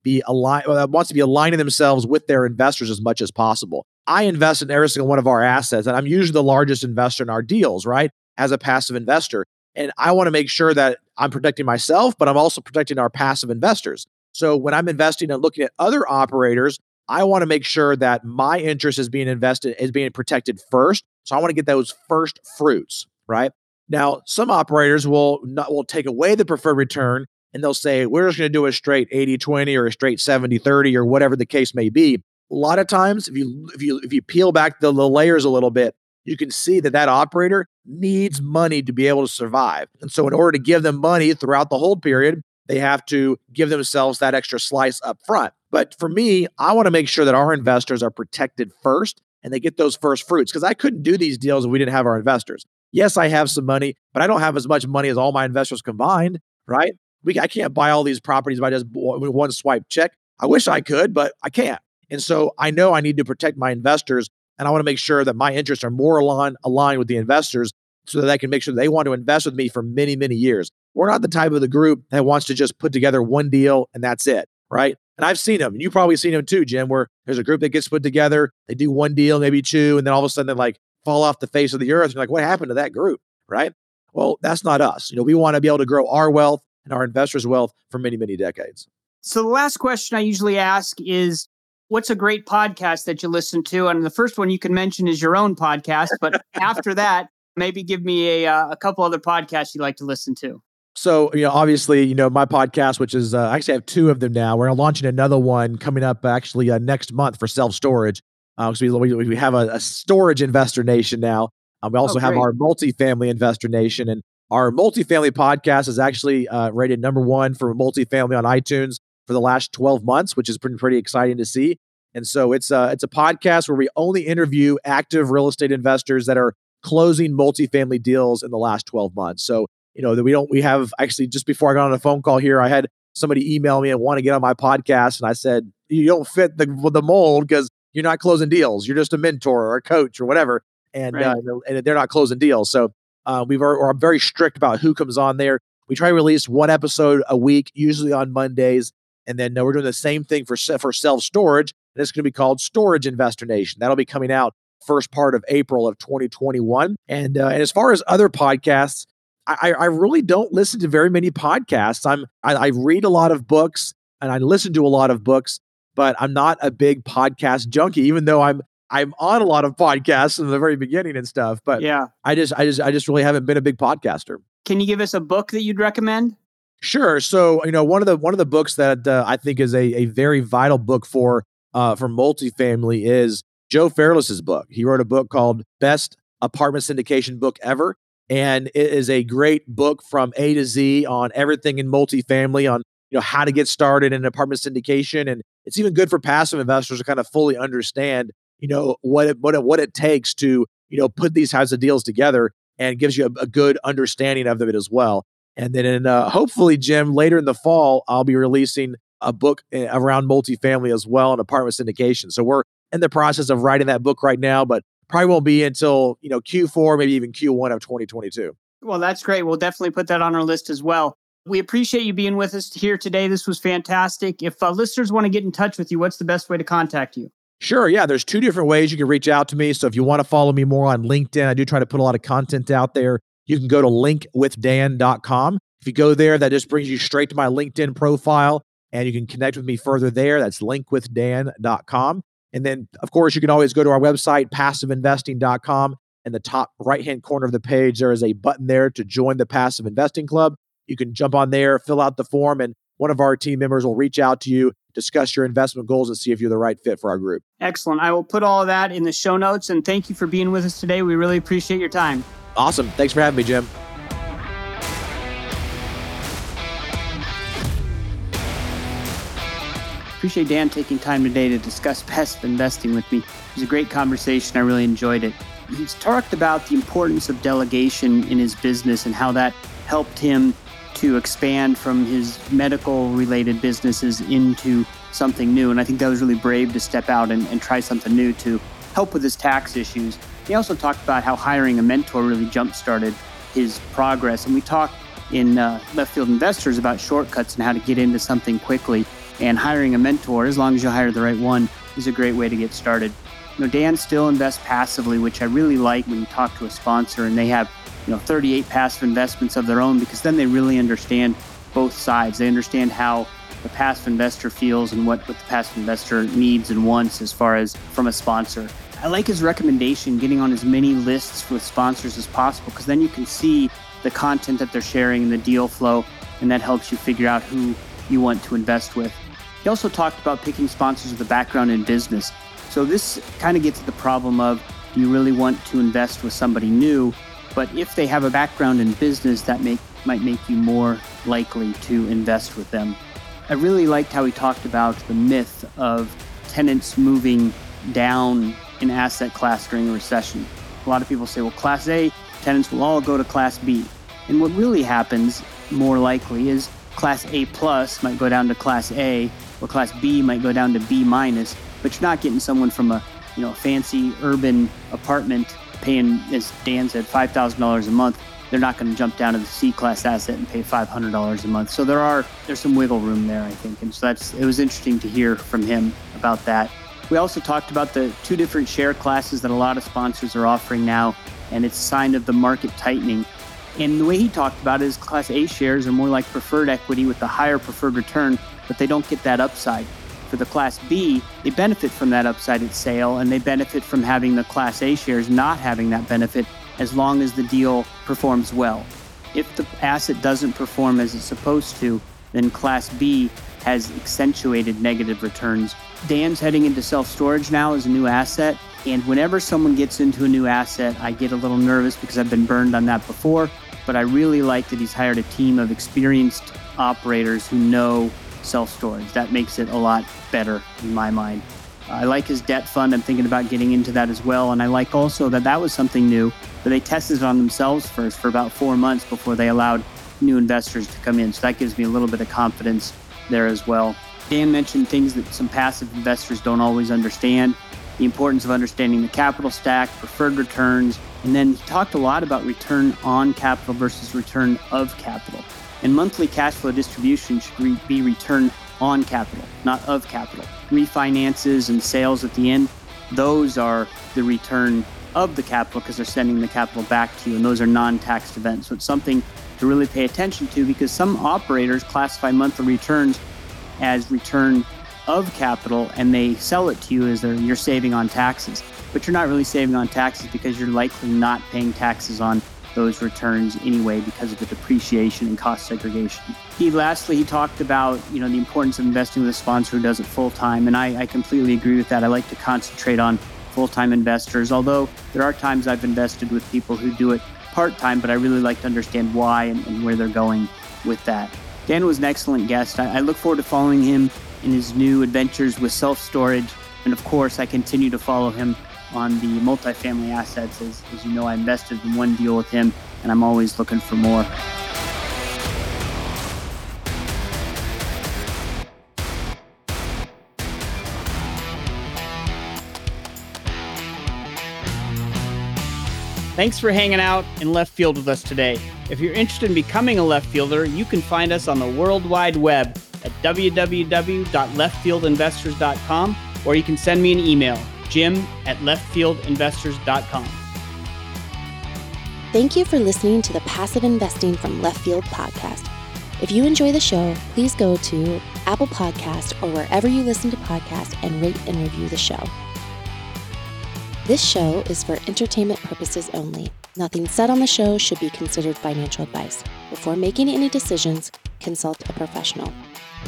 be aligned that wants to be aligning themselves with their investors as much as possible. I invest in every single one of our assets, and I'm usually the largest investor in our deals, right? As a passive investor. And I want to make sure that I'm protecting myself, but I'm also protecting our passive investors. So when I'm investing and looking at other operators, I want to make sure that my interest is being invested, is being protected first. So I want to get those first fruits, right? Now, some operators will not will take away the preferred return and they'll say, we're just going to do a straight 80-20 or a straight 70-30 or whatever the case may be. A lot of times, if you if you if you peel back the, the layers a little bit, you can see that that operator needs money to be able to survive. And so, in order to give them money throughout the hold period, they have to give themselves that extra slice up front. But for me, I want to make sure that our investors are protected first and they get those first fruits because I couldn't do these deals if we didn't have our investors. Yes, I have some money, but I don't have as much money as all my investors combined, right? We, I can't buy all these properties by just one swipe check. I wish I could, but I can't. And so I know I need to protect my investors and I want to make sure that my interests are more aligned, aligned with the investors so that I can make sure they want to invest with me for many, many years. We're not the type of the group that wants to just put together one deal and that's it, right? And I've seen them, and you've probably seen them too, Jim, where there's a group that gets put together, they do one deal, maybe two, and then all of a sudden they're like, fall off the face of the earth. You're like, what happened to that group? Right. Well, that's not us. You know, we want to be able to grow our wealth and our investors' wealth for many, many decades. So the last question I usually ask is what's a great podcast that you listen to? And the first one you can mention is your own podcast, but after that, maybe give me a, uh, a couple other podcasts you like to listen to. So, you know, obviously, you know, my podcast, which is, uh, I actually have two of them now. We're launching another one coming up actually uh, next month for self storage. Uh, so we, we have a, a, storage investor nation now. Um, we also oh, have our multifamily investor nation. And our multifamily podcast is actually uh, rated number one for multifamily on iTunes for the last 12 months, which is pretty, pretty exciting to see. And so it's a, uh, it's a podcast where we only interview active real estate investors that are closing multifamily deals in the last 12 months. So, you know, that we don't, we have actually just before I got on a phone call here, I had somebody email me and want to get on my podcast. And I said, you don't fit the, the mold because you're not closing deals. You're just a mentor or a coach or whatever. And, right. uh, and they're not closing deals. So uh, we've are, are very strict about who comes on there. We try to release one episode a week, usually on Mondays. And then uh, we're doing the same thing for for self storage. And it's going to be called Storage Investor Nation. That'll be coming out first part of April of 2021. And uh, and as far as other podcasts, I, I really don't listen to very many podcasts. I'm I, I read a lot of books and I listen to a lot of books, but I'm not a big podcast junkie. Even though I'm I'm on a lot of podcasts in the very beginning and stuff. But yeah, I just I just I just really haven't been a big podcaster. Can you give us a book that you'd recommend? Sure. So you know one of the one of the books that uh, I think is a, a very vital book for uh, for multifamily is Joe Fairless's book. He wrote a book called Best Apartment Syndication Book Ever. And it is a great book from A to Z on everything in multifamily, on you know how to get started in apartment syndication. And it's even good for passive investors to kind of fully understand, you know, what it, what it, what it takes to, you know, put these types of deals together and gives you a, a good understanding of it as well. And then in, uh, hopefully, Jim, later in the fall, I'll be releasing a book eh, around multifamily as well and apartment syndication. So we're in the process of writing that book right now, but probably won't be until, you know, Q4, maybe even Q1 of 2022. Well, that's great. We'll definitely put that on our list as well. We appreciate you being with us here today. This was fantastic. If uh, listeners want to get in touch with you, what's the best way to contact you? Sure. Yeah. There's two different ways you can reach out to me. So if you want to follow me more on LinkedIn, I do try to put a lot of content out there. You can go to linkwithdan.com. If you go there, that just brings you straight to my LinkedIn profile and you can connect with me further there. That's linkwithdan.com. And then, of course, you can always go to our website, passiveinvesting.com. In the top right hand corner of the page, there is a button there to join the Passive Investing Club. You can jump on there, fill out the form, and one of our team members will reach out to you, discuss your investment goals, and see if you're the right fit for our group. Excellent. I will put all of that in the show notes. And thank you for being with us today. We really appreciate your time. Awesome. Thanks for having me, Jim. Appreciate Dan taking time today to discuss passive investing with me. It was a great conversation. I really enjoyed it. He's talked about the importance of delegation in his business and how that helped him to expand from his medical related businesses into something new. And I think that was really brave to step out and, and try something new to help with his tax issues. He also talked about how hiring a mentor really jump started his progress. And we talked in uh, Left Field Investors about shortcuts and how to get into something quickly. And hiring a mentor, as long as you hire the right one, is a great way to get started. You know, Dan still invests passively, which I really like when you talk to a sponsor and they have, you know, 38 passive investments of their own because then they really understand both sides. They understand how the passive investor feels and what, what the passive investor needs and wants as far as from a sponsor. I like his recommendation getting on as many lists with sponsors as possible because then you can see the content that they're sharing and the deal flow, and that helps you figure out who you want to invest with. He also talked about picking sponsors with a background in business. So this kind of gets at the problem of do you really want to invest with somebody new? But if they have a background in business, that make, might make you more likely to invest with them. I really liked how he talked about the myth of tenants moving down in asset class during a recession. A lot of people say, well, Class A tenants will all go to Class B. And what really happens, more likely, is Class A plus might go down to Class A or class B might go down to B minus, but you're not getting someone from a you know a fancy urban apartment paying, as Dan said, five thousand dollars a month. They're not going to jump down to the C class asset and pay five hundred dollars a month. So there are there's some wiggle room there, I think, and so that's it was interesting to hear from him about that. We also talked about the two different share classes that a lot of sponsors are offering now, and it's a sign of the market tightening. And the way he talked about it is Class A shares are more like preferred equity with the higher preferred return but they don't get that upside. For the Class B, they benefit from that upside at sale and they benefit from having the Class A shares not having that benefit as long as the deal performs well. If the asset doesn't perform as it's supposed to, then Class B has accentuated negative returns. Dan's heading into self storage now as a new asset. And whenever someone gets into a new asset, I get a little nervous because I've been burned on that before. But I really like that he's hired a team of experienced operators who know self storage. That makes it a lot better in my mind. I like his debt fund. I'm thinking about getting into that as well. And I like also that that was something new, that they tested it on themselves first for about four months before they allowed new investors to come in. So that gives me a little bit of confidence there as well. Dan mentioned things that some passive investors don't always understand the importance of understanding the capital stack, preferred returns, and then he talked a lot about return on capital versus return of capital. And monthly cash flow distribution should re- be returned on capital, not of capital. Refinances and sales at the end, those are the return of the capital because they're sending the capital back to you, and those are non taxed events. So it's something to really pay attention to because some operators classify monthly returns as return of capital and they sell it to you as you're saving on taxes. But you're not really saving on taxes because you're likely not paying taxes on those returns anyway because of the depreciation and cost segregation. He lastly he talked about you know the importance of investing with a sponsor who does it full time, and I, I completely agree with that. I like to concentrate on full time investors, although there are times I've invested with people who do it part time, but I really like to understand why and, and, where they're going with that. Dan was an excellent guest. I, I look forward to following him in his new adventures with self storage. And of course, I continue to follow him on the multifamily assets. As, as you know, I invested in one deal with him, and I'm always looking for more. Thanks for hanging out in left field with us today. If you're interested in becoming a left fielder, you can find us on the World Wide Web at www.leftfieldinvestors.com or you can send me an email, jim at leftfieldinvestors.com. Thank you for listening to the Passive Investing from Left Field podcast. If you enjoy the show, please go to Apple Podcast or wherever you listen to podcasts and rate and review the show. This show is for entertainment purposes only. Nothing said on the show should be considered financial advice. Before making any decisions, consult a professional.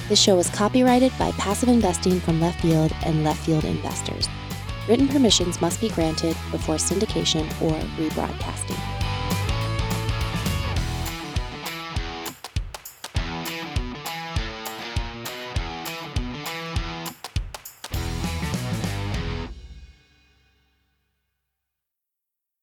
This show is copyrighted by Passive Investing from Left Field and Left Field Investors. Written permissions must be granted before syndication or rebroadcasting.